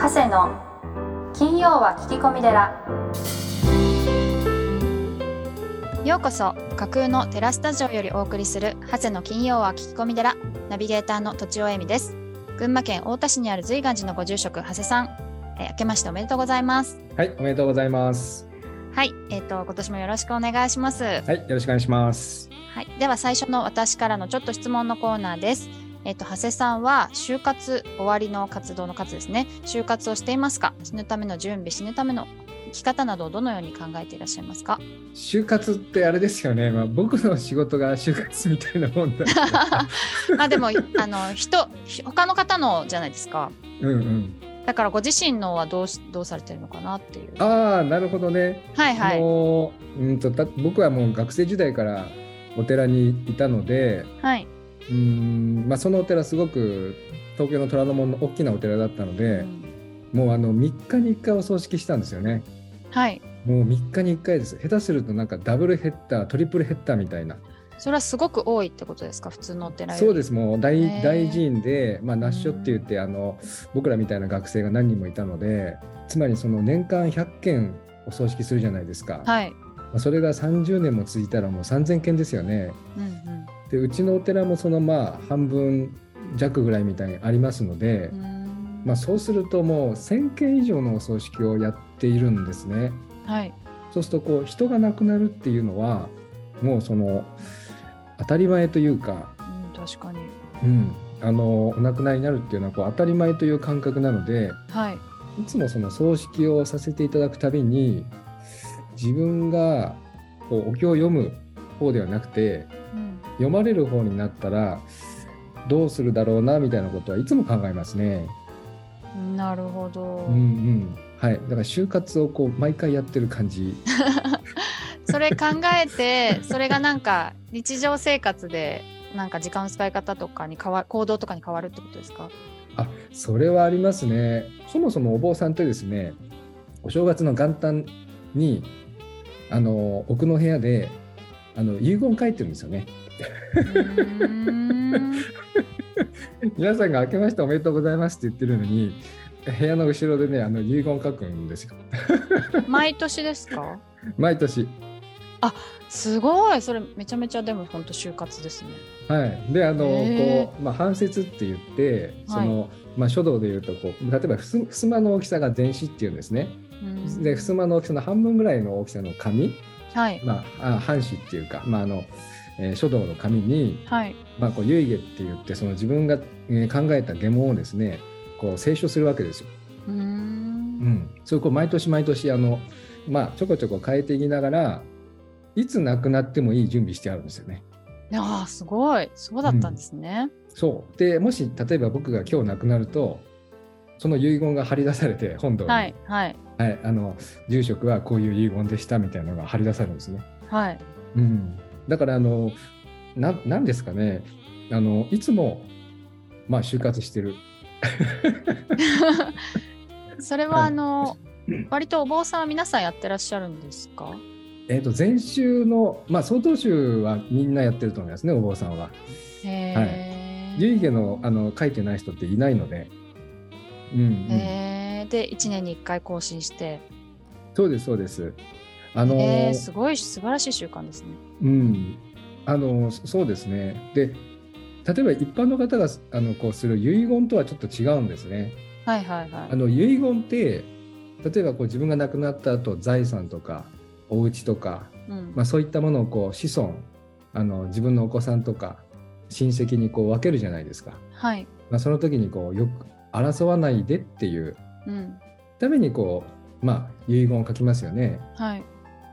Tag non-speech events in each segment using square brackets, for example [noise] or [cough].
長谷の金曜は聞き込み寺ようこそ架空のテラスタジオよりお送りする長谷の金曜は聞き込み寺ナビゲーターの土地尾恵美です群馬県太田市にある随願寺のご住職長谷さん、えー、明けましておめでとうございますはいおめでとうございますはいえっ、ー、と今年もよろしくお願いしますはいよろしくお願いしますはいでは最初の私からのちょっと質問のコーナーですえっ、と、長谷さんは就活終わりの活動の数ですね。就活をしていますか？死ぬための準備、死ぬための生き方などをどのように考えていらっしゃいますか？就活ってあれですよね、まあ、僕の仕事が就活みたいなもんだ [laughs] まあでもあの人他の方のじゃないですか。うんうんだからご自身のはどうどうされてるのかなっていう。ああなるほどね。はいはい。うんと僕はもう学生時代からお寺にいたので、はい、うんまあ、そのお寺すごく東京の虎ノ門の大きなお寺だったので、うん、もうあの3日に1回お葬式したんですよね。はいもう3日に1回です。下手するとなんかダブルヘッダー、トリプルヘッダーみたいな。それはすごく多いってことですか、普通のお寺そうです、もう大大寺院で、まあ、ナッショって言って、あの僕らみたいな学生が何人もいたので、つまりその年間100件お葬式するじゃないですか。はいまあ、それが30年も続いたらもう3000件ですよね。うんうんでうちのお寺もそのまあ半分弱ぐらいみたいにありますので、まあ、そうするともう1,000件以上のお葬式をやっているんですね。はい、そうするとこう人が亡くなるっていうのはもうその当たり前というか、うん、確かに、うん、あのお亡くなりになるっていうのはこう当たり前という感覚なので、はい、いつもその葬式をさせていただくたびに自分がこうお経を読む方ではなくて読まれる方になったらどうするだろうなみたいなことはいつも考えますね。なるほど。うんうん。はい。だから就活をこう毎回やってる感じ。[laughs] それ考えて、それがなんか日常生活でなんか時間の使い方とかに変わ行動とかに変わるってことですか？あ、それはありますね。そもそもお坊さんってですね、お正月の元旦にあの奥の部屋であの遺言書いてるんですよね。皆さんが明けましておめでとうございますって言ってるのに部屋の後ろでねあの遺言書くんですよ。毎年ですか？[laughs] 毎年。あすごい。それめちゃめちゃでも本当就活ですね。はい、であのこう、まあ、半節って言ってその、はい、まあ、書道で言うとこう例えばふすふすまの大きさが全紙っていうんですね。でふすまの大きさの半分ぐらいの大きさの紙、はい。まあ、半紙っていうか、まああのえー、書道の紙に、はい。まあ、こう遺言って言ってその自分が、えー、考えた疑問をですねこう清書するわけですよ。うん。うん、それこう毎年毎年あの、まあ、ちょこちょこ変えていきながらいつ亡くなってもいい準備してあるんですよね。あすごい。そうだったんですね。うん、そう。でもし例えば僕が今日亡くなるとその遺言が貼り出されて本堂に、はいはい。はい、あの住職はこういう遺言でしたみたいなのが貼り出されるんですね。はい。うん、だからあのななんですかねあのいつもまあ就活してる。[laughs] それはあの、はい、割とお坊さんは皆さんやってらっしゃるんですか？えーと、前週の、まあ、曹洞宗はみんなやってると思いますねお坊さんは。へはい、遺言のあの書いてない人っていないので。うん、うん、へで1年に1回更新して。そうですそうです。あのー、すごい素晴らしい習慣ですね。うん、あのそうですね。で例えば一般の方があのこうする遺言とはちょっと違うんですね。はいはいはい。あの遺言って例えばこう自分が亡くなった後財産とかお家とか、うん、まあ、そういったものをこう子孫あの自分のお子さんとか親戚にこう分けるじゃないですか。はいまあ、その時にこうよく争わないでっていうためにこう、まあ、遺言を書きますよね。はい、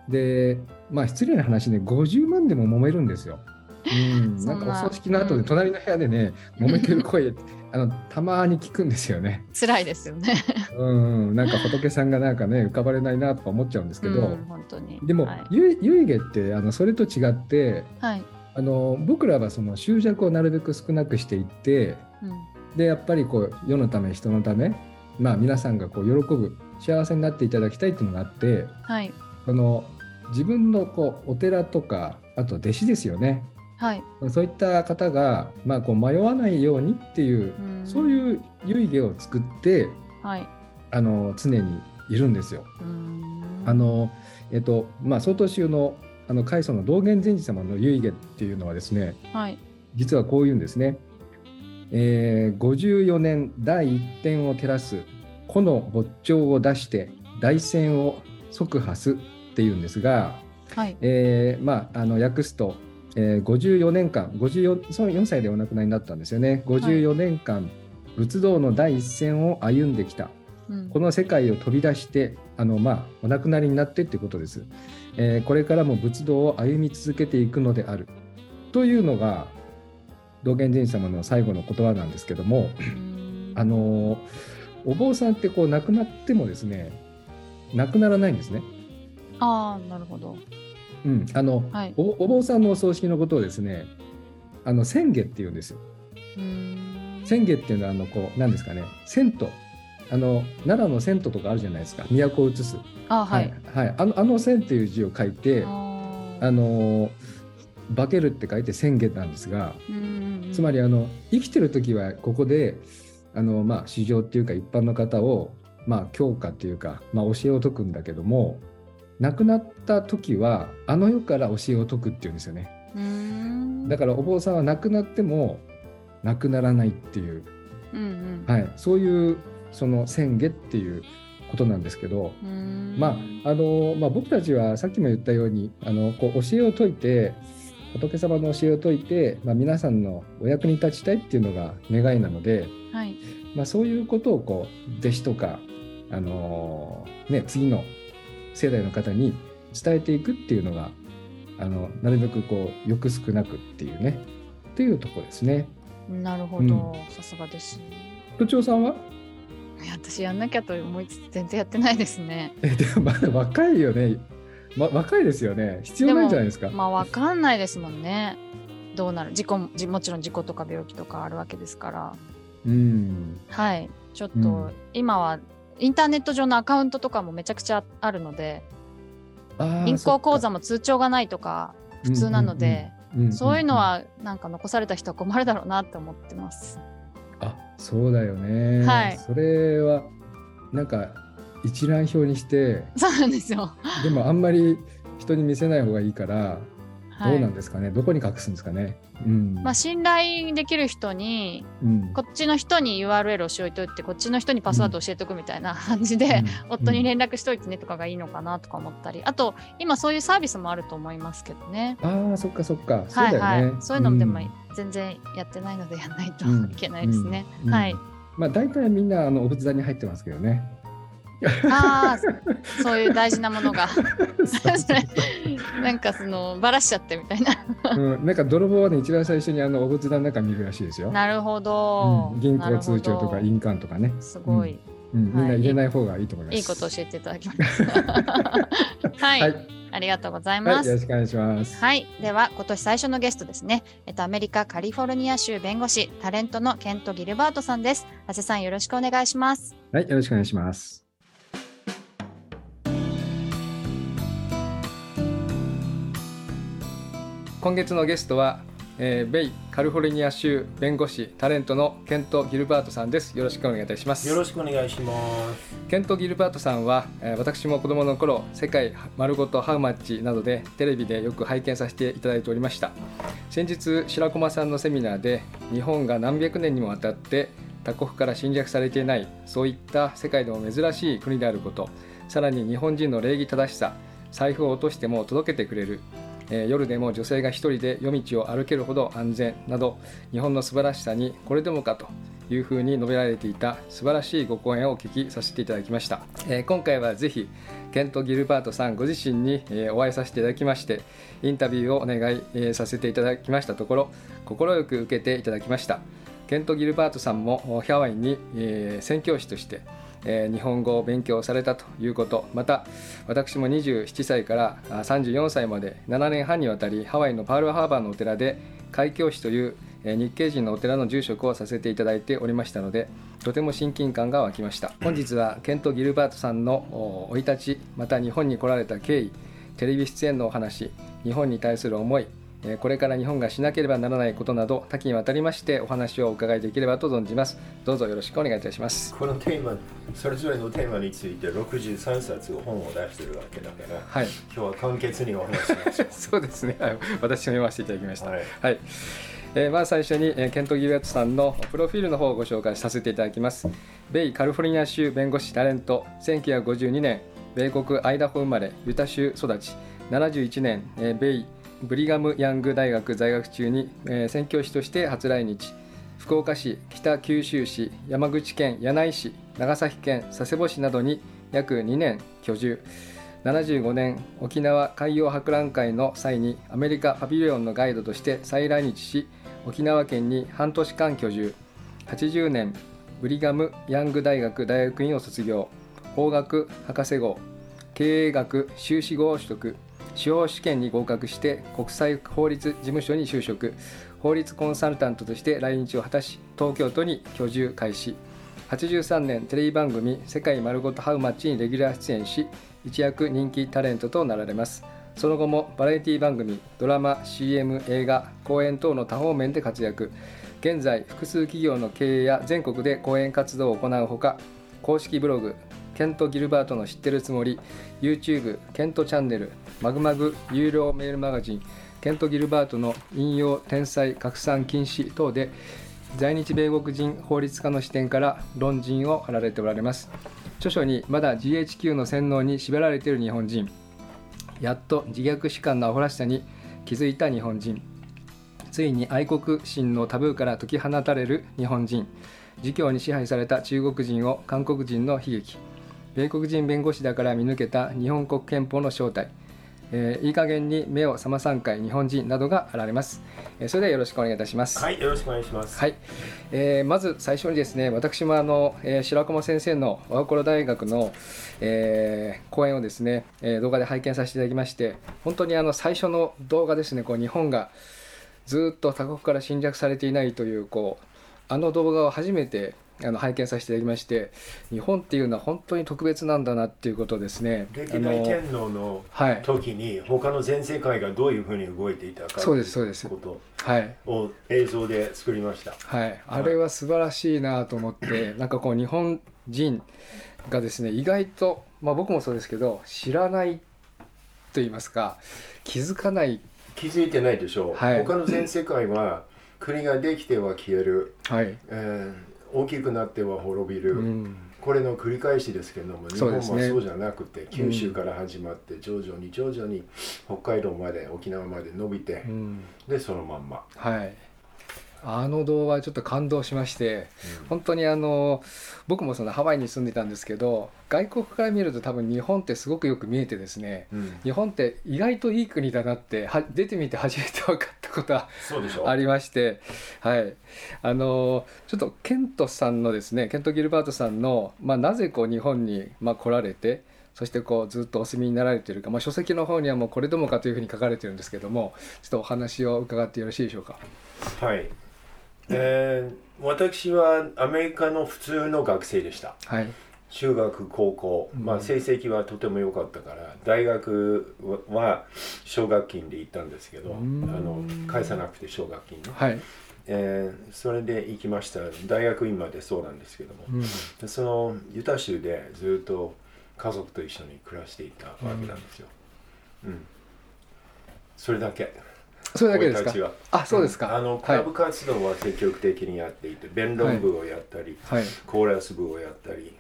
でまあ失礼な話ね50万でも揉めるんですよ。うん、[laughs] なんかお葬式の後で隣の部屋でね、うん、揉めてる声 [laughs] あのたまに聞くんですよね。辛いですよね。[laughs] うん、なんか仏さんがなんかね浮かばれないなとか思っちゃうんですけど、うん、本当に。でも、はい、遺言ってあのそれと違って、はい、あの僕らはその執着をなるべく少なくしていって、うん、でやっぱりこう世のため人のため、まあ、皆さんがこう喜ぶ幸せになっていただきたいっていうのがあって、はい、その自分のこうお寺とかあと弟子ですよね。はい、そういった方が、まあ、こう迷わないようにっていう、うそういう遺言を作って、はい、あの常にいるんですよ。あのえっとまあ曹洞宗のあの開祖の道元禅師様の遺言っていうのはですね、はい、実はこういうんですね。えー、54年第一点を照らす個の仏頂を出して大戦を即破すっていうんですが、はい。えーまあ、あの訳すと、えー、54年間54その4歳でお亡くなりになったんですよね。54年間、仏道の第一線を歩んできた、うん、この世界を飛び出してあの、まあ、お亡くなりになってっていうことです、えー、これからも仏道を歩み続けていくのである。というのが道元禅師様の最後の言葉なんですけども、あのお坊さんってこう亡くなってもですね亡くならないんですね。ああなるほど。うん、あの、はい、おお坊さんのお葬式のことをですねあの宣下っていうんですよ。宣下っていうのはあのこう何ですかね銭湯あの奈良の銭湯とかあるじゃないですか。都を移す。あはい、はい、あのあの線っていう字を書いてあの化けるって書いて宣言なんですが、つまりあの生きてる時はここであの、まあ、市場っていうか一般の方を、まあ、教科っていうか、まあ、教えを説くんだけども亡くなった時はあの世から教えを説くっていうんですよね。だからお坊さんは亡くなっても亡くならないっていう、うんうん、はい、そういうその宣言っていうことなんですけど、まああのまあ、僕たちはさっきも言ったようにあのこう教えを説いて仏様の教えを説いて、まあ、皆さんのお役に立ちたいっていうのが願いなので、はい。まあ、そういうことをこう弟子とか、あのー、ね、次の世代の方に伝えていくっていうのがあのなるべくこうよく少なくっていうね。っていうとこですね。なるほど、さすがです。都庁さんは？私やんなきゃと思いつつ全然やってないですね。[laughs] えでもまだ若いよね。ま、若いですよね。必要ないんじゃないですか。まあ分かんないですもんね。どうなる。事故もちろん事故とか病気とかあるわけですから。うん。はい。ちょっと、今はインターネット上のアカウントとかもめちゃくちゃあるので銀行口座も通帳がないとか普通なので、そういうのはなんか残された人は困るだろうなって思ってます。あそうだよね。はい。それはなんか一覧表にしてそうなんですよでもあんまり人に見せない方がいいから、どうなんですかね？どこに隠すんですかね、うん、まあ信頼できる人に、うん、こっちの人に URL をしおいといてこっちの人にパスワード教えておくみたいな [laughs] 感じで、うん、夫に連絡しといてねとかがいいのかなとか思ったり。あと今そういうサービスもあると思いますけどね。ああそっかそっか。そうね、はいはい、そういうのもでも全然やってないのでやらないといけないですね、はい。まあ大体みんなあのお仏壇に入ってますけどねああそういう大事なものが。なんかそのばらしちゃってみたいな。うん、なんか泥棒はね一番最初にあのお仏壇の中見るらしいですよ。なるほど、うん、銀行通帳とか印鑑とかね。すごい、うん、みんな入れない方がいいと思います、いいこと教えていただきました [laughs] はい、はい。ありがとうございます、はい、よろしくお願いします。はい、では今年最初のゲストですね。えっとアメリカカリフォルニア州弁護士、タレントのケントギルバートさんです。長谷さんよろしくお願いします。はい、よろしくお願いします。今月のゲストは、えー、ベイカリフォルニア州弁護士タレントのケント・ギルバートさんです。よろしくお願いいたします。よろしくお願いします。ケント・ギルバートさんは、えー、私も子供の頃世界丸ごとハウマッチなどでテレビでよく拝見させていただいておりました。先日白駒さんのセミナーで日本が何百年にもわたって他国から侵略されていないそういった世界でも珍しい国であることさらに日本人の礼儀正しさ財布を落としても届けてくれるえー、夜でも女性が1人で夜道を歩けるほど安全など日本の素晴らしさにこれでもかというふうに述べられていた素晴らしいご講演をお聞きさせていただきました、えー、今回はぜひケント・ギルバートさんご自身に、えー、お会いさせていただきましてインタビューをお願い、えー、させていただきましたところ快く受けていただきました。ケント・ギルバートさんもハワイに、え、宣教師としてえ日本語を勉強されたということ。また私も27歳から34歳まで7年半にわたりハワイのパールハーバーのお寺で開教師という日系人のお寺の住職をさせていただいておりましたのでとても親近感が湧きました。本日はケント・ギルバートさんの生い立ちまた日本に来られた経緯テレビ出演のお話日本に対する思いこれから日本がしなければならないことなど多岐にわたりましてお話をお伺いできればと存じます。どうぞよろしくお願いいたします。このテーマそれぞれのテーマについて63冊本を出してるわけだから、はい、今日は簡潔にお話しましょうそうですね。私も読ませていただきました。はい、はい。えー、まず最初に、えー、ケント・ギュエットさんのプロフィールの方をご紹介させていただきます。米カリフォルニア州弁護士タレント1952年米国アイダホ生まれユタ州育ち71年、えー、米ブリガム・ヤング大学在学中に、えー、宣教師として初来日。福岡市北九州市山口県柳井市長崎県佐世保市などに約2年居住。75年沖縄海洋博覧会の際にアメリカパビリオンのガイドとして再来日し沖縄県に半年間居住。80年ブリガム・ヤング大学大学院を卒業。法学博士号。経営学修士号を取得。司法試験に合格して国際法律事務所に就職。法律コンサルタントとして来日を果たし東京都に居住開始。83年テレビ番組「世界まるごとハウマッチ」にレギュラー出演し一躍人気タレントとなられます。その後もバラエティ番組ドラマ CM 映画講演等の多方面で活躍。現在複数企業の経営や全国で講演活動を行うほか公式ブログケント・ギルバートの知ってるつもり。YouTube ケントチャンネル。マグマグ有料メールマガジン。ケント・ギルバートの引用天才拡散禁止等で在日米国人法律家の視点から論陣を張られておられます。著書にまだ GHQ の洗脳に縛られている日本人。やっと自虐史観のアホらしさに気づいた日本人。ついに愛国心のタブーから解き放たれる日本人。儒教に支配された中国人を韓国人の悲劇。米国人弁護士だから見抜けた日本国憲法の正体、えー、いい加減に目を覚まさんかい日本人などがあられます、えー、それではよろしくお願いいたします。はいよろしくお願いします。はい、えー、まず最初にですね私もあの、えー、白駒先生の和心大学の、えー、講演をですね、えー、動画で拝見させていただきまして本当にあの最初の動画ですねこう日本がずっと他国から侵略されていないというこうあの動画を初めてあの拝見させていただきまして日本っていうのは本当に特別なんだなっていうことですね。歴代天皇の時に他の全世界がどういうふうに動いていたかそうですそうです。ことを映像で作りました、はい、はい、あれは素晴らしいなと思ってなんかこう日本人がですね意外と、まあ、僕もそうですけど知らないと言いますか気づかない気づいてないでしょう、はい、他の全世界は国ができては消える、はい。えー大きくなっては滅びる、うん、これの繰り返しですけども日本はそうじゃなくて、ね、九州から始まって徐々に徐々に北海道まで沖縄まで伸びて、うん、でそのまんま。はいあの動画ちょっと感動しまして、うん、本当にあの僕もそのハワイに住んでたんですけど外国から見ると多分日本ってすごくよく見えてですね、うん、日本って意外といい国だなっては出てみて初めて分かったことはありましてはい。あのちょっとケントさんのですねケント・ギルバートさんの、まあ、なぜこう日本に、まあ、来られてそしてこうずっとお住みになられているか、まあ、書籍の方にはもうこれでもかというふうに書かれてるんですけどもちょっとお話を伺ってよろしいでしょうか。はいえー、私はアメリカの普通の学生でした、はい、中学高校、まあ、成績はとても良かったから、大学は奨学金で行ったんですけど、あの返さなくて奨学金ね、はい。えー、それで行きました。大学院までそうなんですけども、うん、そのユタ州でずっと家族と一緒に暮らしていたわけなんですよ、うん、うん、それだけそれだけですか？あそうですか、あのクラブ活動は積極的にやっていて、弁論部をやったり、はい、コーラス部をやったり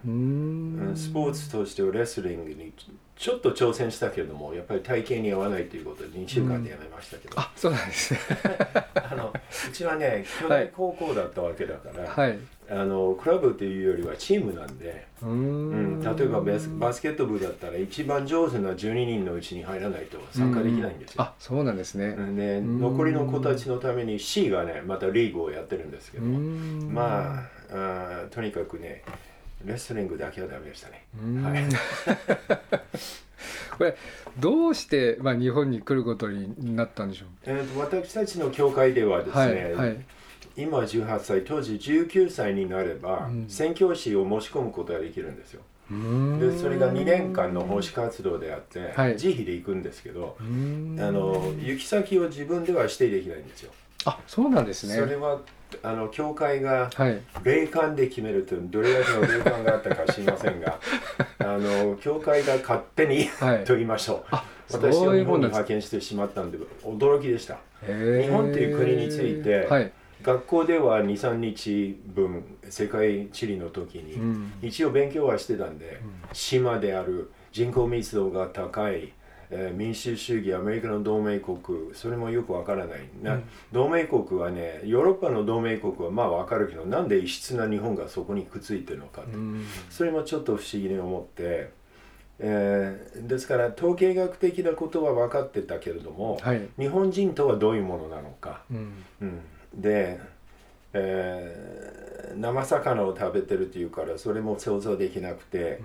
スポーツとしてはレスリングにちょっと挑戦したけれどもやっぱり体型に合わないということで2週間でやめましたけど、あそうなんですね。[laughs] あのうちはね兄弟高校だったわけだから、はい、あのクラブっていうよりはチームなんでうん、例えばバスケット部だったら一番上手な12人のうちに入らないと参加できないんですよ。あそうなんですね。で残りの子たちのために C がねまたリーグをやってるんですけどまああとにかくねレスリングだけはダメでしたね。はい。[laughs] これどうして、まあ、日本に来ることになったんでしょう、えーと、私たちの教会ではですね、はいはい、今18歳当時19歳になれば、うん、宣教師を申し込むことができるんですよ。でそれが2年間の奉仕活動であって、はい、自費で行くんですけどあの行き先を自分では指定できないんですよ。あそうなんですね。それはあの教会が霊感で決めるとどれだけの霊感があったか知りませんが [laughs] あの教会が勝手に、はい、[laughs] と言いましょう。私を日本に派遣してしまったんで驚きでした。日本という国について、はい、学校では23日分世界地理の時に、うん、一応勉強はしてたんで、うん、島である人口密度が高いえー、民主主義アメリカの同盟国それもよくわからない。な、うん、同盟国はねヨーロッパの同盟国はまあわかるけどなんで異質な日本がそこにくっついてるのかって、うん、それもちょっと不思議に思って、えー、ですから統計学的なことは分かってたけれども、はい、日本人とはどういうものなのか、うん、うん、で、えー、生魚を食べてるっていうからそれも想像できなくて、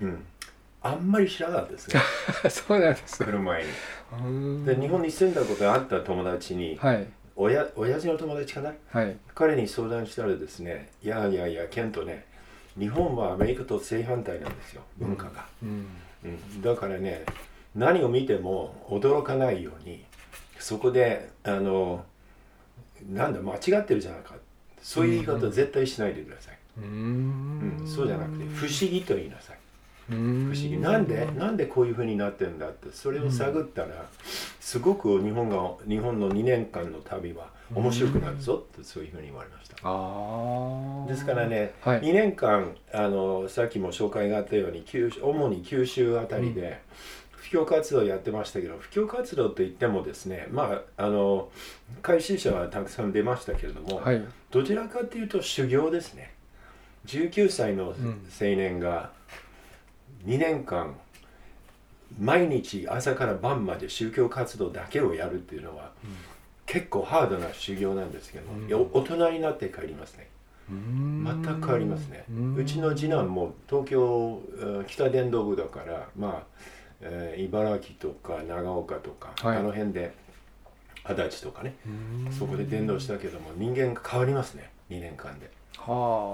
うん。あんまり知らなかったですね。[laughs] そうなんです。来る前に。で日本に住んだことがあった友達に、はい、親親父の友達かな、はい、彼に相談したらですねいやいやいやケントね日本はアメリカと正反対なんですよ文化が、うん、うん、だからね何を見ても驚かないようにそこであのなんだ間違ってるじゃないか。そういう言い方絶対しないでください、うん、うん、そうじゃなくて不思議と言いなさい。不思議。なんでなんでこういうふうになってるんだってそれを探ったらすごく日本が日本の2年間の旅は面白くなるぞってそういうふうに言われました。ですからね、はい、2年間あのさっきも紹介があったように主に九州あたりで、布教活動やってましたけど布教活動といってもですねまああの回収者はたくさん出ましたけれども、はい、どちらかというと修行ですね。19歳の青年が、2年間毎日朝から晩まで宗教活動だけをやるっていうのは、うん、結構ハードな修行なんですけど、うん、大人になって帰りますね。全く変わりますね。うちの次男も東京北伝道部だからまあ、えー、茨城とか長岡とか、はい、あの辺で足立とかね。そこで伝道したけども人間が変わりますね。2年間で。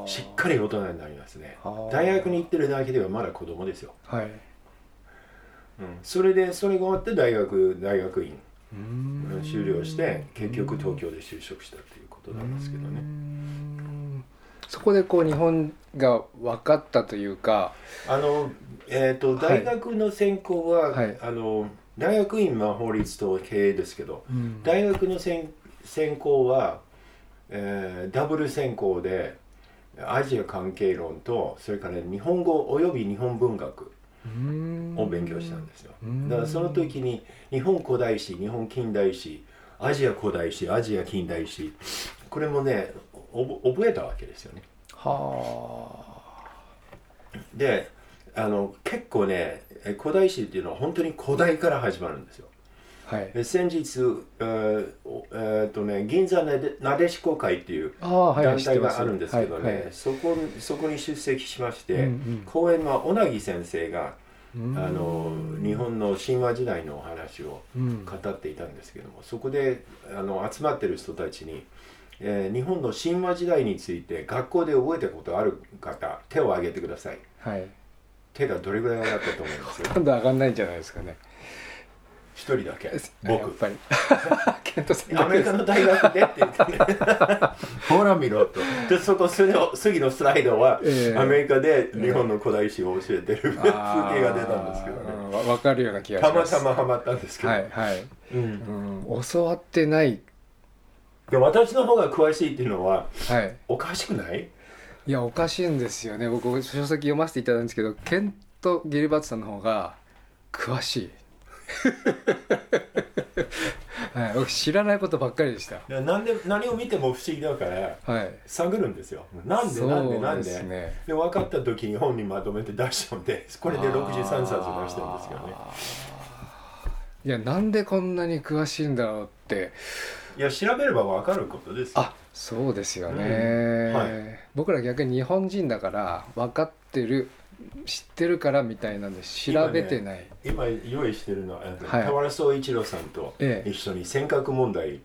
しっかり大人になりますね。大学に行ってるだけではまだ子供ですよ。はい、うん、それでそれが終わって大学大学院。修了して結局東京で就職したということなんですけどねそこでこう日本が分かったというか。あのえっ、ー、と大学の専攻は、はい、あの大学院は法律と経営ですけど、うん、大学の専専攻はえー、ダブル専攻でアジア関係論とそれから日本語および日本文学を勉強したんですよ。だからその時に日本古代史日本近代史アジア古代史アジア近代史これもね覚えたわけですよね。はあ。であの結構ね古代史っていうのは本当に古代から始まるんですよ。はい、先日、えーえー、とね、銀座なでしこ会っていう団体があるんですけどね、はいはい、そこそこに出席しまして、うんうん、講演は小なぎ先生があの日本の神話時代のお話を語っていたんですけども、うん、そこであの集まってる人たちに、えー、日本の神話時代について学校で覚えたことある方手を挙げてください、はい、手がどれぐらい上がったと思います？ほとんど上がんないんじゃないですかね。一人だけ。僕。やっぱり。[laughs] ケントさんアメリカの大学でって言って、ほら見ろと。でそこ次の次のスライドは、えー、アメリカで日本の古代史を教えてる、えー、風景が出たんですけどね。分かるような気がします。たまたまハマったんですけど。はいはい、うん、うん、教わってないで私の方が詳しいっていうのは、はい、おかしくない？いやおかしいんですよね。僕書籍読ませていただいたんですけどケント・ギルバートさんの方が詳しい。[laughs] はい、僕知らないことばっかりでした。いやなんで何を見ても不思議だから、はい、探るんですよ。なんでなんでなんで？で、ね、で分かった時に本にまとめて出しちゃうんでこれで63冊出してるんですけどねいやなんでこんなに詳しいんだろうって。いや調べれば分かることですあそうですよね、うん。はい、僕ら逆に日本人だから分かってる知ってるからみたいなんで調べてない。今,、ね、今用意してるのは、はい、田原総一郎さんと一緒に尖閣問題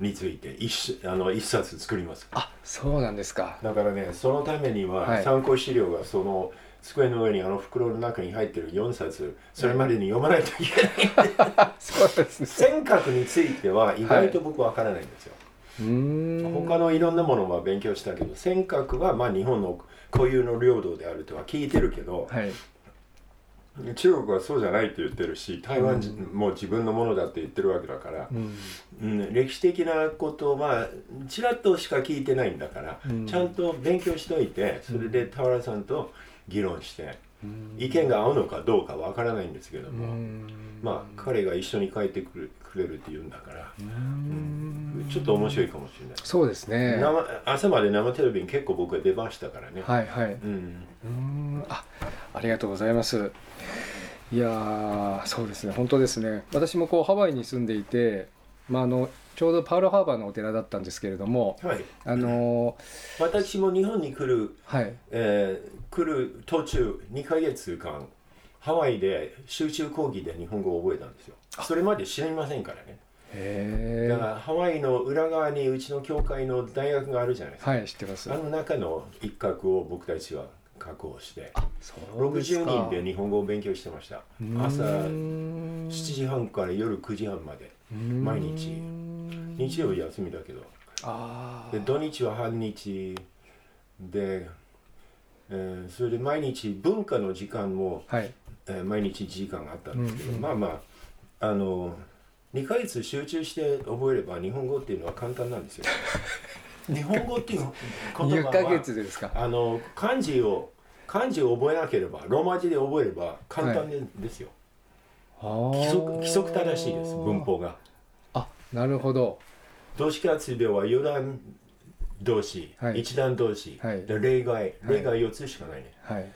について一あの一冊作ります。あそうなんですか。だからねそのためには参考資料がその、机の上にあの袋の中に入ってる4冊それまでに読まないといけない。[laughs] そうですね。尖閣については意外と僕わからないんですよ、はい、他のいろんなものは勉強したけど尖閣はまあ日本の固有の領土であるとは聞いてるけど、はい、中国はそうじゃないって言ってるし台湾も自分のものだって言ってるわけだから、うん、うん、歴史的なことはちらっとしか聞いてないんだから、うん、ちゃんと勉強しといてそれで田原さんと議論して、意見が合うのかどうかわからないんですけども、まあ彼が一緒に帰ってくるくれるって言うんだから、ちょっと面白いかもしれない。そうですね。朝まで生テレビに結構僕は出ましたからね。はいはい。うん。あありがとうございます。いやそうですね。本当ですね。私もこうハワイに住んでいて、まあ、あのちょうどパールハーバーのお寺だったんですけれども、はい、あのー、私も日本に来る、はい。えー、来る途中2か月間ハワイで集中講義で日本語を覚えたんですよ。それまで知りませんからね。だからハワイの裏側にうちの教会の大学があるじゃないですか。はい知ってます。あの中の一角を僕たちは確保して60人で日本語を勉強してました。朝7時半から夜9時半まで毎日日曜日休みだけど。で土日は半日で、えー、それで毎日文化の時間も、はい、えー、毎日1時間あったんですけど、うんうん、まあまああの2ヶ月集中して覚えれば日本語っていうのは簡単なんですよ。[laughs] 日本語っていう言葉はあの漢字を漢字を覚えなければローマ字で覚えれば簡単で,、ですよ、はい、規則規則正しいです文法が。あなるほど。動詞活病は余談動詞、はい、一段動詞、はい、で例外。例外4つしかないね、はい、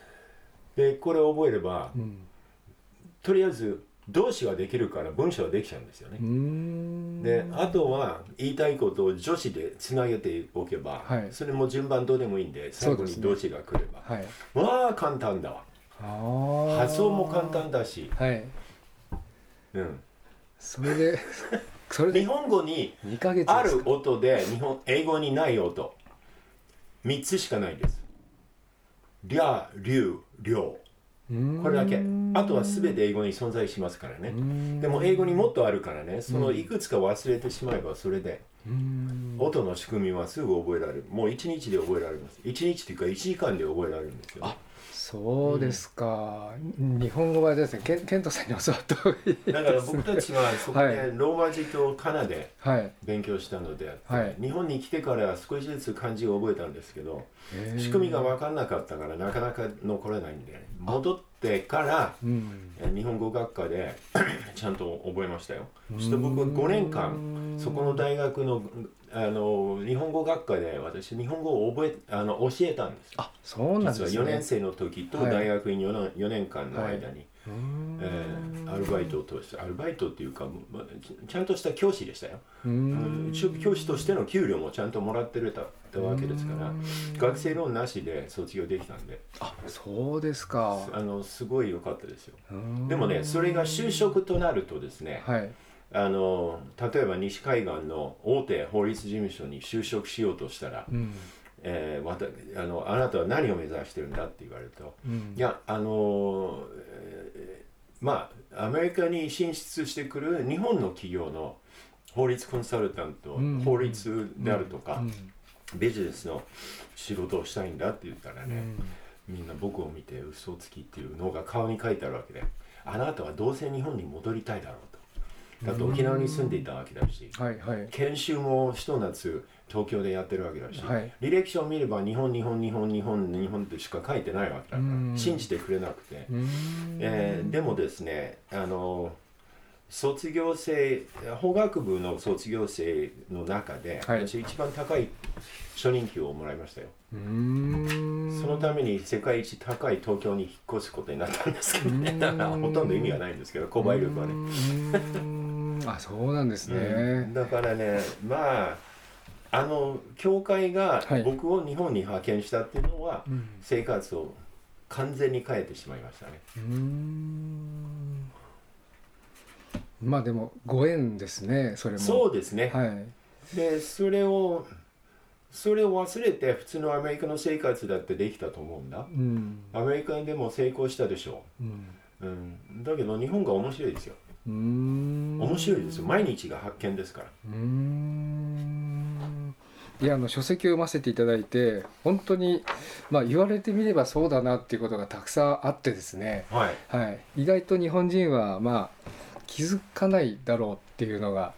でこれを覚えれば、うん、とりあえず動詞はできるから文章はできちゃうんですよね。であとは言いたいことを助詞でつなげておけば、はい、それも順番どうでもいいんで最後に動詞が来れば、ねはい、わあ簡単だわ。発音も簡単だし、はい、うん。それでそれで日本語にある音で日本英語にない音。3つしかないです。りゃ、りゅう、りょう。これだけ。あとは全て英語に存在しますからね。でも英語にもっとあるからね。そのいくつか忘れてしまえばそれで音の仕組みはすぐ覚えられる。もう1日で覚えられます。1日というか1時間で覚えられるんですよ、ね、そうですか、うん、日本語はですね。ケンケントさんに教わった方がいいだから僕たちはそこでローマ字とカナで勉強したので、はい、日本に来てから少しずつ漢字を覚えたんですけど仕組みが分かんなかったからなかなか残れないんで戻ってから、うん、日本語学科で [coughs] ちゃんと覚えましたよ。そして僕は5年間そこの大学のあの日本語学科で私日本語を覚えあの教えたんですあそうなんですね。実は4年生の時と大学に 4, 4年間の間に、はい、えー、アルバイトを通してアルバイトっていうか、まあ、ちゃんとした教師でしたよ。教師としての給料もちゃんともらってるたわけですから学生ローンなしで卒業できたんで。あそうですか。あのすごい良かったですよ。でもねそれが就職となるとですね、はいあの例えば西海岸の大手法律事務所に就職しようとしたら、うん、えー、またあのあなたは何を目指してるんだって言われると、うん、いやあの、えー、まあアメリカに進出してくる日本の企業の法律コンサルタント、うん、法律であるとか、ビジネスの仕事をしたいんだって言ったらね、みんな僕を見て嘘つきっていうのが顔に書いてあるわけであなたはどうせ日本に戻りたいだろうと。だと沖縄に住んでいたわけだし、はいはい、研修もひと夏東京でやってるわけだし、はい、履歴書を見れば日本日本日本日本日本ってしか書いてないわけだから信じてくれなくて、えー、でもですねあの卒業生法学部の卒業生の中で、はい、私一番高い初任給をもらいましたよ。そのために世界一高い東京に引っ越すことになったんですけどね。だからほとんど意味がないんですけど購買力はねあそうなんですね、うん、だからねまああの教会が僕を日本に派遣したっていうのは、はい、生活を完全に変えてしまいましたね。うん。まあでもご縁ですねそれも。そうですね。はい、でそれをそれを忘れて普通のアメリカの生活だってできたと思うんだ、うん、アメリカでも成功したでしょう、うん。うん、だけど日本が面白いですよ面白いですよ。毎日が発見ですから。いやあの書籍を読ませていただいて本当に、まあ、言われてみればそうだなっていうことがたくさんあってですね、はい、はい、意外と日本人は、まあ、気づかないだろうっていうのが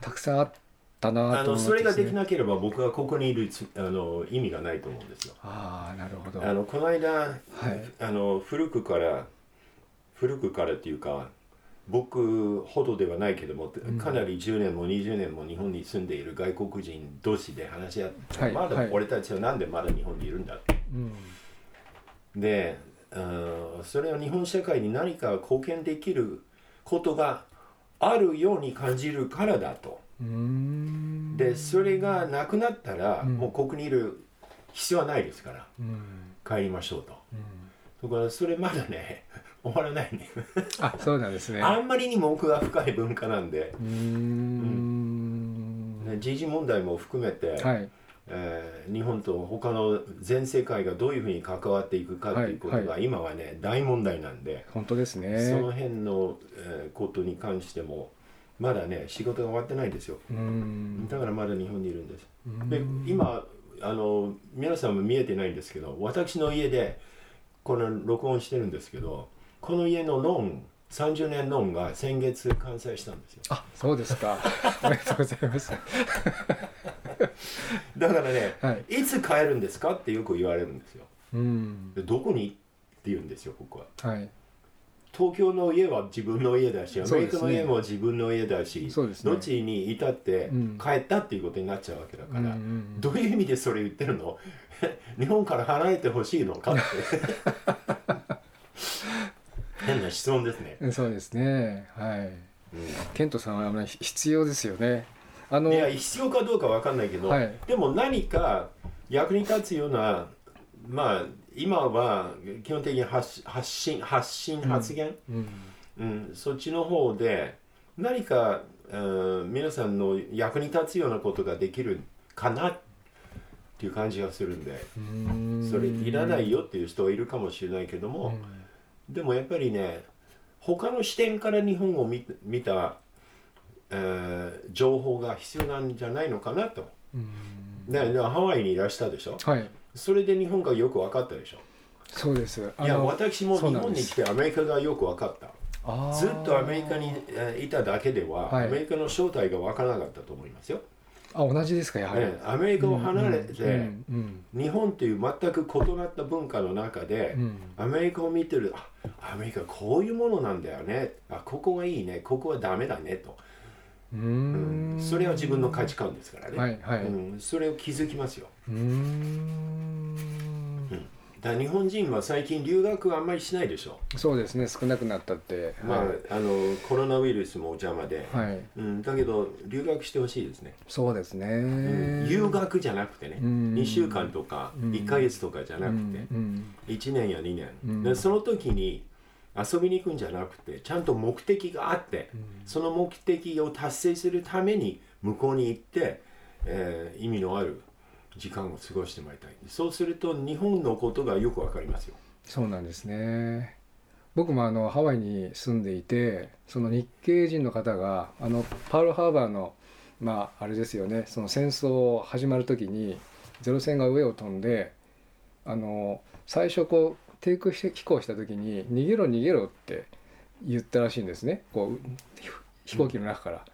たくさんあったなと思って、ね、それができなければ僕はここにいるあの意味がないと思うんですよ。ああなるほど。あのこの間、はい、あの古くから古くからっていうか僕ほどではないけども、かなり10年も20年も日本に住んでいる外国人同士で話し合って、はい、まだ俺たちはなんでまだ日本にいるんだって。うん、でそれは日本社会に何か貢献できることがあるように感じるからだと。でそれがなくなったら、うん、もうここにいる必要はないですから、うん、帰りましょうと。だからそれまだね終わらないね。あそうなんですね。あんまりにも奥が深い文化なんで。うん、ね、時事問題も含めて、はい。えー、日本と他の全世界がどういうふうに関わっていくかっていうことが今はね、大問題なんで本当ですね。その辺の、えー、ことに関してもまだね仕事が終わってないですよ。だからまだ日本にいるんです。で今あの皆さんも見えてないんですけど私の家でこの録音してるんですけどこの家のローン30年ローンが先月完済したんですよ。あそうですか。[laughs] おめでとうございます。[laughs] だからね、はい、いつ帰るんですかってよく言われるんですよ、うん、でどこにって言うんですよ僕は、はい、東京の家は自分の家だしアメリカの家も自分の家だし、ね、どっちにいたって帰ったっていうことになっちゃうわけだから、うん、どういう意味でそれ言ってるの？[laughs] 日本から離れてほしいのかって変な質問ですね。そうですね。はい。うん、ケントさんは必要ですよね。あのいや必要かどうかわかんないけど、はい、でも何か役に立つようなまあ今は基本的に発発信発信発言、うん、うん、そっちの方で何か、うん、皆さんの役に立つようなことができるかなっていう感じがするんでそれいらないよっていう人はいるかもしれないけども。うんでもやっぱりね他の視点から日本を見見た、えー、情報が必要なんじゃないのかなと。でハワイにいらしたでしょ、はい、それで日本がよく分かったでしょ？そうです。いや私も日本に来てアメリカがよく分かった。ずっとアメリカにいただけでは、はい、アメリカの正体が分からなかったと思いますよあ同じですかやはり、ね、アメリカを離れて、日本という全く異なった文化の中で、うん、アメリカを見てるあアメリカこういうものなんだよね。あここがいいね。ここはダメだねと。うん、それは自分の価値観ですからね、はいはい、うん、それを気づきますよ。うんだ日本人は最近留学あんまりしないでしょ。そうですね。少なくなったって、まあ、はい、あのコロナウイルスも邪魔で、はい。うん、だけど留学してほしいですね。そうですね、うん、留学じゃなくてね、うん、2週間とか1か月とかじゃなくて、うん、1年や2年、でその時に遊びに行くんじゃなくてちゃんと目的があって、その目的を達成するために向こうに行って、えー、意味のある時間を過ごしてもらいたい。そうすると日本のことがよくわかりますよ。そうなんですね。僕もあのハワイに住んでいてその日系人の方があのパールハーバーのまああれですよね。その戦争始まる時にゼロ戦が上を飛んであの最初こう低空飛行した時に「逃げろ逃げろ」って言ったらしいんですね。こう飛行機の中から。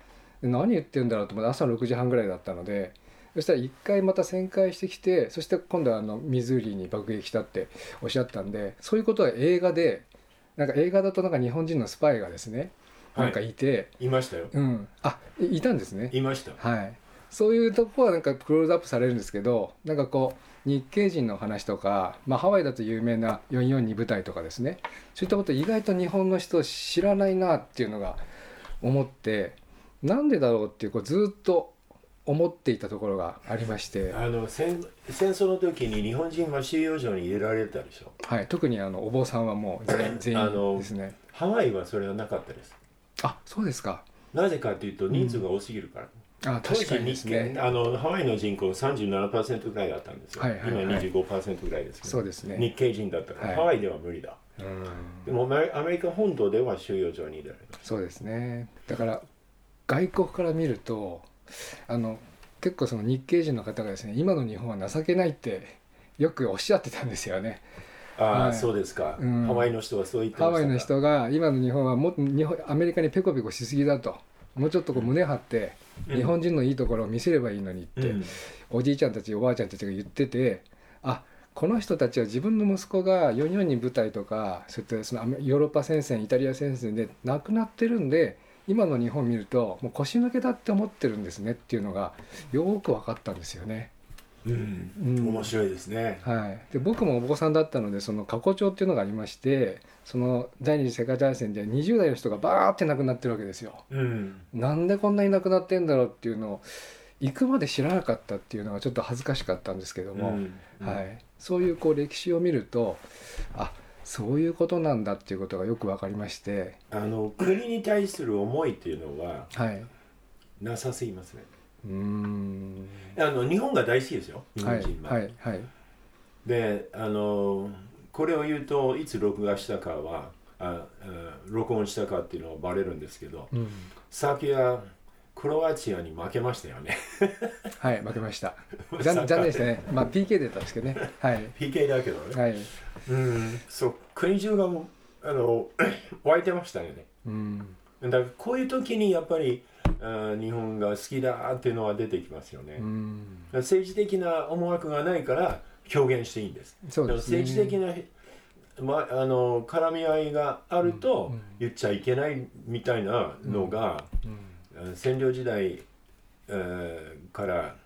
何言ってんだろうと思って朝6時半ぐらいだったのでそしたら一回また旋回してきてそして今度はあのミズーリに爆撃したっておっしゃったんでそういうことは映画でなんか映画だとなんか日本人のスパイがですねなんかいて、はい、いましたよ、うん、あいたんですね。いました。はい。そういうとこはなんかクローズアップされるんですけどなんかこう日系人の話とか、まあ、ハワイだと有名な442部隊とかですね。そういったこと意外と日本の人知らないなっていうのが思ってなんでだろうっていうこうずっと思っていたところがありましてあの戦戦争の時に日本人は収容所に入れられたでしょ？はい特にあのお坊さんはもう全員 [laughs] 全員ですね。ハワイはそれはなかったです。あそうですか。なぜかというと人数が多すぎるから、あ確かにですね。あのハワイの人口37%ぐらいあったんですよ、はいはいはい、今25%ぐらいですけど、そうですね。日系人だったから、はい、ハワイでは無理だ。でもアメリカ本土では収容所に入れられるそうですね。だから外国から見るとあの結構その日系人の方がですね今の日本は情けないってよくおっしゃってたんですよね。ああ、はい、そうですか、うん、ハワイの人はそう言ってハワイの人が今の日本はも日本アメリカにペコペコしすぎだともうちょっとこう胸張って、日本人のいいところを見せればいいのにって、うん、おじいちゃんたちおばあちゃんたちが言っててあこの人たちは自分の息子が44人部隊とかそういったそのヨーロッパ戦線イタリア戦線で亡くなってるんで今の日本見るともう腰抜けだって思ってるんですねっていうのがよく分かったんですよね。うん、うん、面白いですね、はい、で僕もお坊さんだったのでその過去帳っていうのがありましてその第二次世界大戦で20代の人がバーって亡くなってるわけですよ、うん、なんでこんなに亡くなってんだろうっていうのを行くまで知らなかったっていうのがちょっと恥ずかしかったんですけども、うんうん、はい、そういうこう歴史を見るとあそういうことなんだっていうことがよく分かりまして。あの国に対する思いっていうのは、はい、なさすぎますね。うん。あの日本が大好きですよ日本人は。はい、はい、であのこれを言うといつ録画したかはああ録音したかっていうのはバレるんですけど、うん、昨夜クロアチアに負けましたよね。はい負けました。[laughs] 残残念でしたね。まあ PK 出たんですけどね。はい。PK だけどね。はいうん。そう。国中があの [clears throat] 湧いてましたよね。うん。だからこういう時にやっぱりあ日本が好きだっていうのは出てきますよね。政治的な思惑がないから表現していいんです。そうです、ね、政治的なま、あの絡み合いがあると言っちゃいけないみたいなのが、占領時代、えー、から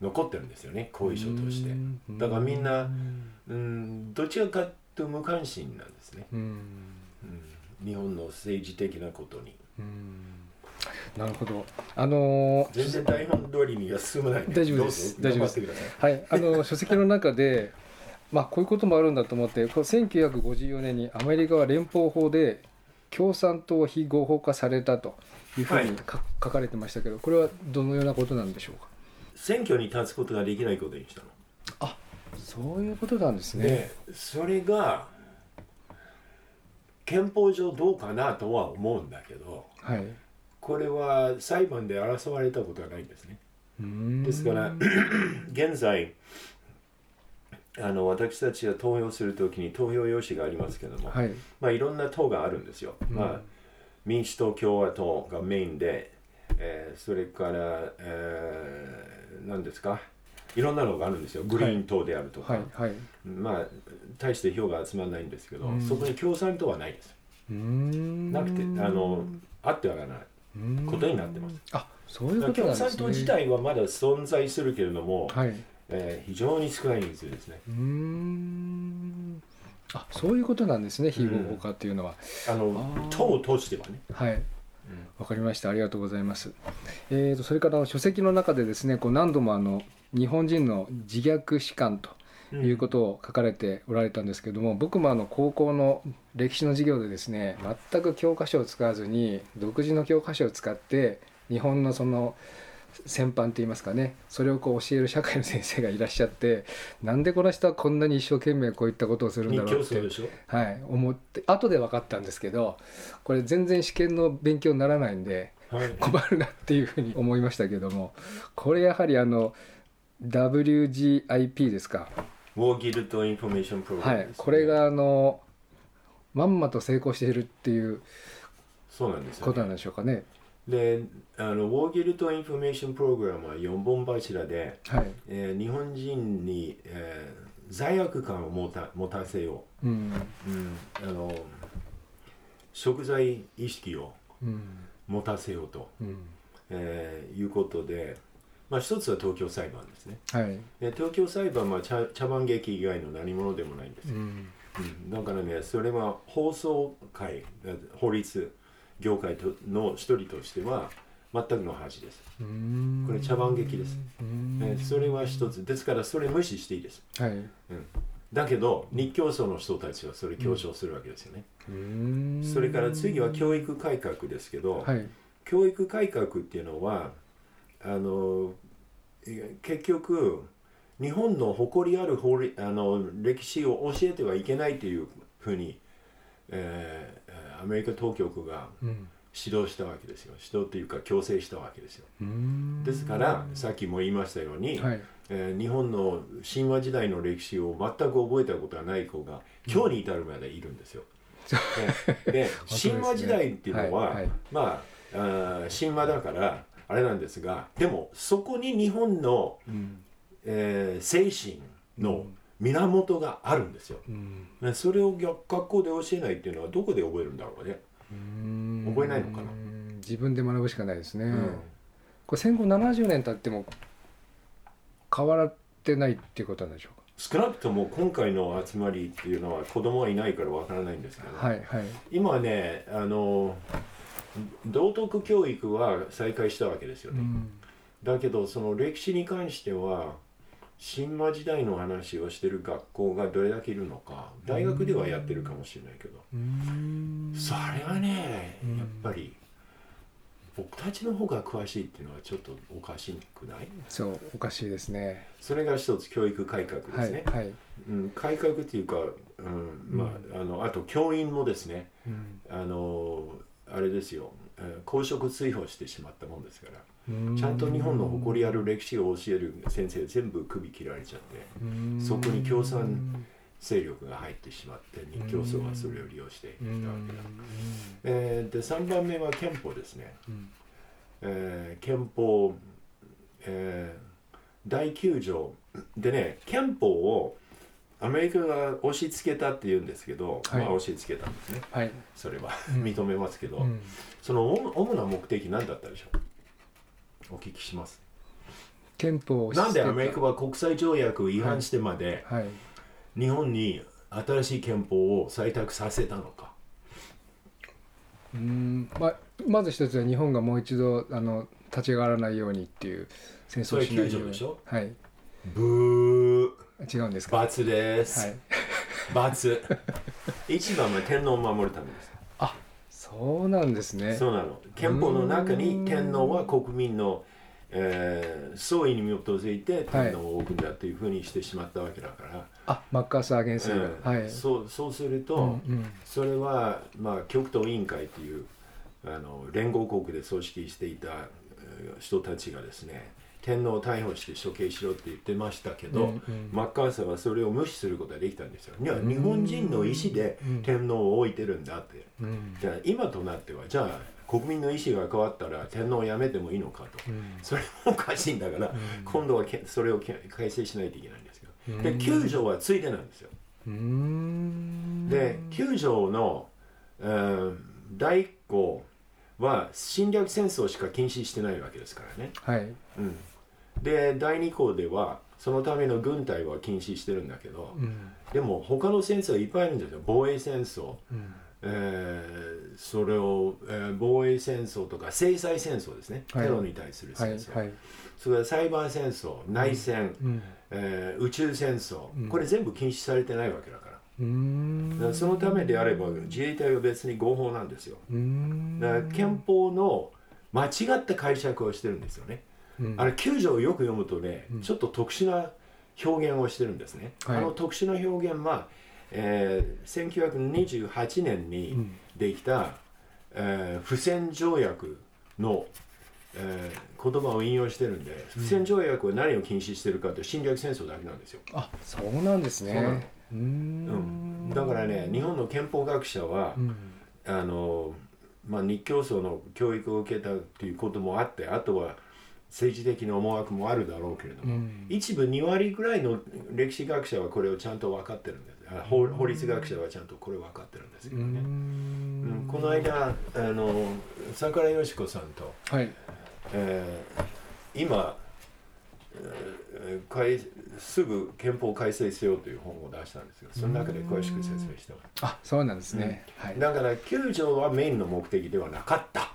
残ってるんですよね後遺症として。だからみんな、うん、どちらかと無関心なんですね、うん、日本の政治的なことに。なるほど。あのー、全然台本通りには進まない、大丈夫です。大丈夫です。はい。あの書籍の中で、まあこういうこともあるんだと思って、これ1954年にアメリカは連邦法で共産党非合法化されたというふうに、はい、書かれてましたけど、これはどのようなことなんでしょうか？選挙に立つことができないことにしたの。あ、そういうことなんですね。それが憲法上どうかなとは思うんだけど。はい。これは裁判で争われたことはないんですね。ですから [clears throat] 現在あの私たちが投票するときに投票用紙がありますけども、はい、まあ、いろんな党があるんですよ。まあ、民主党共和党がメインで、えー、それから、えー、何ですか？いろんなのがあるんですよグリーン党であるとか、はいはい、まあ大して票が集まらないんですけど、そこに共産党はないですなくてあのあってはならないことになってます。あそういうことなんですね。共産党自体はまだ存在するけれども、はい、えー、非常に少ない人数ですね。うんあそういうことなんですね非合法化っていうのは。うん、あの党を通してはね。はい。わかりました。ありがとうございます。えーと、それから書籍の中でですね、こう何度もあの日本人の自虐史観ということを書かれておられたんですけども、僕もあの高校の歴史の授業でですね全く教科書を使わずに独自の教科書を使って日本のその先般といいますかねそれをこう教える社会の先生がいらっしゃってなんでこの人はこんなに一生懸命こういったことをするんだろうって、はい、思って後で分かったんですけどこれ全然試験の勉強にならないんで、はい、困るなっていうふうに思いましたけどもこれやはりあの WGIP ですか？ウォーギルトインフォメーションプログラム、はい、これがあのまんまと成功しているっていうそうなんですことなんでしょうかね。であのウォーギルトインフォメーションプログラムは4本柱で、はい。えー、日本人に、えー、罪悪感を持た持たせよう、うん。うん、あの食材意識を持たせようと、うん、えー、いうことで、まあ、一つは東京裁判ですね、はい、東京裁判は茶茶番劇以外の何者でもないんですよ、うん、うん、だからねそれは放送界法律業界との一人としては全くの恥です。これ茶番劇です、えそれは一つ。ですからそれ無視していいです、はい。うん、だけど日教組の人たちはそれ強調するわけですよね、それから次は教育改革ですけど、はい、教育改革っていうのはあの結局日本の誇りある法あの歴史を教えてはいけないというふうに、えー、アメリカ当局が指導したわけですよ。指導というか強制したわけですよ。ですからさっきも言いましたように、はい、えー、日本の神話時代の歴史を全く覚えたことはない子が今日に至るまでいるんですよ。う。ん、で [laughs] 神話時代っていうのは、はいはい、まああ神話だからあれなんですがでもそこに日本の、うん、えー、精神の源があるんですよ、うん、それを学校で教えないっていうのはどこで覚えるんだろうね。覚えないのかな。自分で学ぶしかないですね、うん、これ戦後70年経っても変わってないっていうことなんでしょうか？少なくとも今回の集まりっていうのは子供はいないからわからないんですけど、はいはい、今ねあの道徳教育は再開したわけですよね、うん、だけどその歴史に関しては神話時代の話をしてる学校がどれだけいるのか大学ではやってるかもしれないけど。それはねやっぱり僕たちの方が詳しいっていうのはちょっとおかしくない？そうおかしいですね。それが一つ教育改革ですね、はいはい、うん、改革っていうか、うんまあ、あのあと教員もですね、うん、あのあれですよ。公職追放してしまったもんですから。ちゃんと日本の誇りある歴史を教える先生全部首切られちゃってそこに共産勢力が入ってしまって日教組はそれを利用してきたわけだ、えー、で3番目は憲法ですね、えー、憲法、えー、第9条。でね憲法をアメリカが押し付けたって言うんですけど、はい、まあ押し付けたんですね、はい、それは認めますけど、うん、その主な目的何だったでしょう？お聞きします。憲法なんでアメリカは国際条約を違反してまで、はい、日本に新しい憲法を採択させたのか？うん。まあ、まず一つは日本がもう一度あの立ち上がらないようにっていう戦争しないように。でしょ？はい。ブー違うんですか？罰です、はい、罰。[laughs] 一番は天皇を守るためです。あそうなんですね。そうなの。憲法の中に天皇は国民のえー、総意に基づいて天皇を置くんだというふうにしてしまったわけだから、はい、あマッカーサー元帥が、はい、そうそうすると、うんうん、それは、まあ、極東委員会というあの連合国で組織していた人たちがですね天皇を逮捕して処刑しろって言ってましたけど、うんうん、マッカーサーはそれを無視することができたんですよ。いや日本人の意思で天皇を置いてるんだって。うん、じゃあ今となってはじゃあ国民の意思が変わったら天皇をやめてもいいのかと、うん、それもおかしいんだから、うん、今度はそれを改正しないといけないんですけど、で9条はついでなんですよ。で9条の、えー、第1項は侵略戦争しか禁止してないわけですからね。はい。うん、で第2項ではそのための軍隊は禁止してるんだけど、うん、でも他の戦争いっぱいあるんですよ。防衛戦争、うん。えー、それを、えー、防衛戦争とか制裁戦争ですね、テロに対する戦争、はいはい、それからサイバー戦争内戦、うん、えー、宇宙戦争、うん、これ全部禁止されてないわけだから。からそのためであれば自衛隊は別に合法なんですよ。だから憲法の間違った解釈をしてるんですよね、うん、あれ9条をよく読むとね、ちょっと特殊な表現をしてるんですね、はい、あの特殊な表現はえー、1928年にできた、うん、えー、不戦条約の、えー、言葉を引用してるんで不戦条約は何を禁止してるかって侵略戦争だけなんですよ。あそうなんですね。うん、だからね日本の憲法学者は、うん、あのまあ、日教組の教育を受けたっていうこともあってあとは政治的な思惑もあるだろうけれども、うん、一部2割ぐらいの歴史学者はこれをちゃんと分かってるんです。法法律学者はちゃんとこれ分かってるんですけどね、うん、この間あの桜井よし子さんと、はい。えー、今、えー、すぐ憲法改正せよという本を出したんですけどその中で詳しく説明してますあそうなんですね、うん、はい、だから9条はメインの目的ではなかった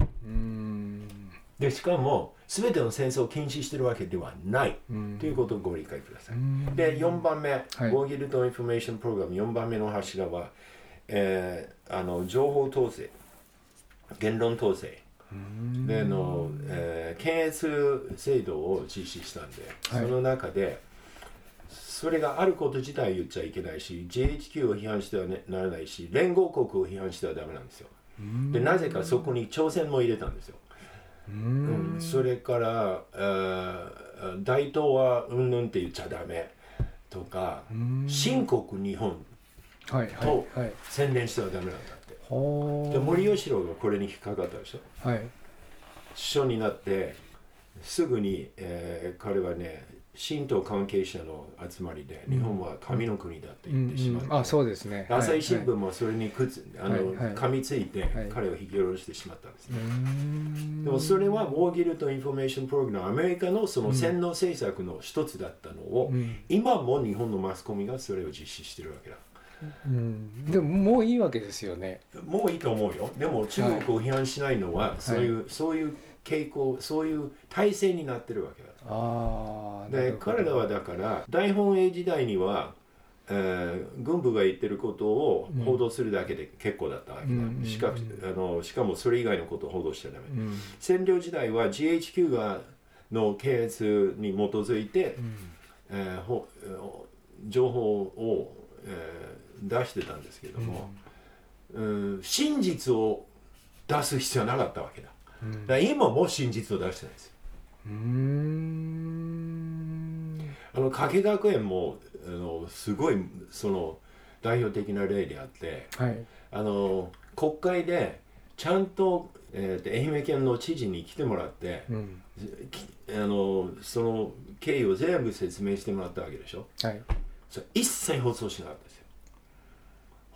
でしかも全ての戦争を禁止してるわけではない。ということをご理解ください。で4番目、はい、ウォーギルト・インフォメーション・プログラム。4番目の柱は、えー、あの情報統制。言論統制。での、えー、検閲制度を実施したんで、はい、その中でそれがあること自体言っちゃいけないし GHQ を批判しては、ね、ならないし連合国を批判してはダメなんですよ。でなぜかそこに朝鮮も入れたんですようん、それから、えー、大東はうんぬんって言っちゃダメとか新国日本と宣伝してはダメなんだって、で森喜朗がこれに引っかかったでしょ、はい、首相になってすぐに、えー、彼はね神道関係者の集まりで、日本は神の国だって言ってしまって、あそうですね。朝日新聞もそれにくつ、あの噛みついて、彼を引き下ろしてしまったんですね、でもそれはウォーギルト・インフォメーション・プログラムアメリカのその洗脳政策の一つだったのを、今も日本のマスコミがそれを実施してるわけだ。うん、でももういいわけですよね。もういいと思うよ。でも中国を批判しないのは、そういう、そういう傾向そういう体制になってるわけだあで彼らはだから大本営時代には、えー、軍部が言ってることを報道するだけで結構だったわけだ、うん、しかあのしかもそれ以外のことを報道しちゃダメ、うん、占領時代は GHQ がの検閲に基づいて、うん、えー、ほ情報を、えー、出してたんですけども、うん、真実を出す必要はなかったわけだ,、だ今も真実を出してないです。よあの加計学園もあのすごいその代表的な例であって、はい、あの国会でちゃんと、えー、愛媛県の知事に来てもらって、うん、あのその経緯を全部説明してもらったわけでしょ、はい、それ一切放送しなかった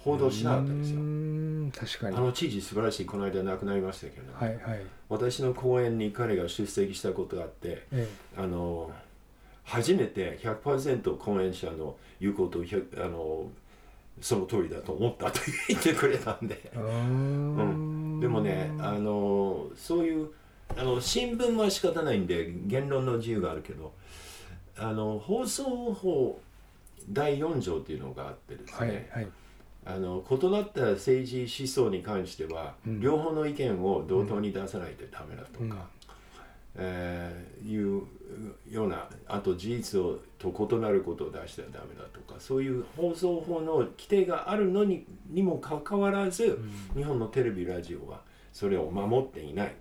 報道しなかったですよ。確かに。あの知事素晴らしいこの間亡くなりましたけど、はいはい、私の講演に彼が出席したことがあって、ええ、あの初めて100%講演者の言うことをあのその通りだと思ったと言ってくれたんで、うん、でもねあのそういうあの新聞は仕方ないんで言論の自由があるけどあの放送法第4条っていうのがあってですね、はいはいあの異なった政治思想に関しては、うん、両方の意見を同等に出さないとダメだとか、うん、えー、いうようなあと事実をと異なることを出してはダメだとかそういう放送法の規定があるのににもかかわらず、うん、日本のテレビラジオはそれを守っていない。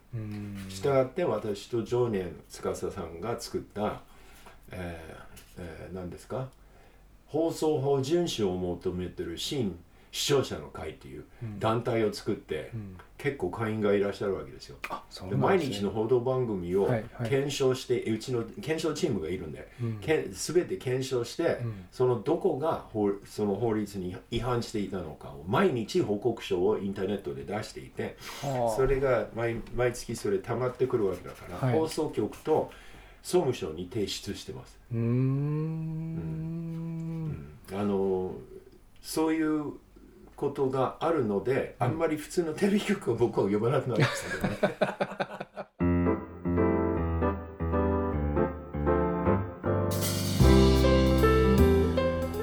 したがって私と常年司さんが作った、えーえー、何ですか？放送法遵守を求めてる新視聴者の会っていう団体を作って、うん、結構会員がいらっしゃるわけですよ。で、ね、毎日の報道番組を検証して、はいはい、うちの検証チームがいるんで、うん、け全て検証して、うん、そのどこが法その法律に違反していたのかを毎日報告書をインターネットで出していて、それが毎毎月それ溜まってくるわけだから、はい、放送局と総務省に提出してます。うん、あのそういうことがあるので、あんまり普通のテレビ局を僕は呼ばなくなりましたけどね。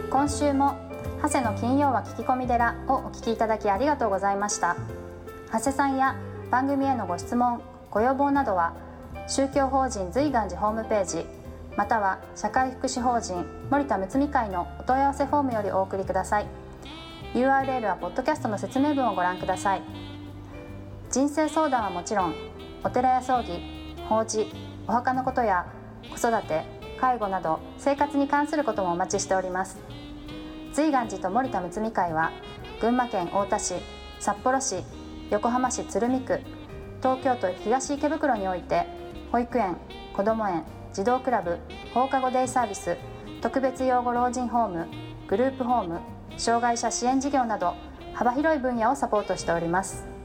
今週も長谷の金曜は聞き込み寺をお聞きいただきありがとうございました。長谷さんや番組へのご質問ご要望などは宗教法人随願寺ホームページまたは社会福祉法人森田睦美会のお問い合わせフォームよりお送りください URL はポッドキャストの説明文をご覧ください。人生相談はもちろんお寺や葬儀法事お墓のことや子育て介護など生活に関することもお待ちしております。随願寺と森田睦美会は群馬県太田市札幌市横浜市鶴見区東京都東池袋において保育園こども園児童クラブ放課後デイサービス特別養護老人ホームグループホーム障害者支援事業など幅広い分野をサポートしております。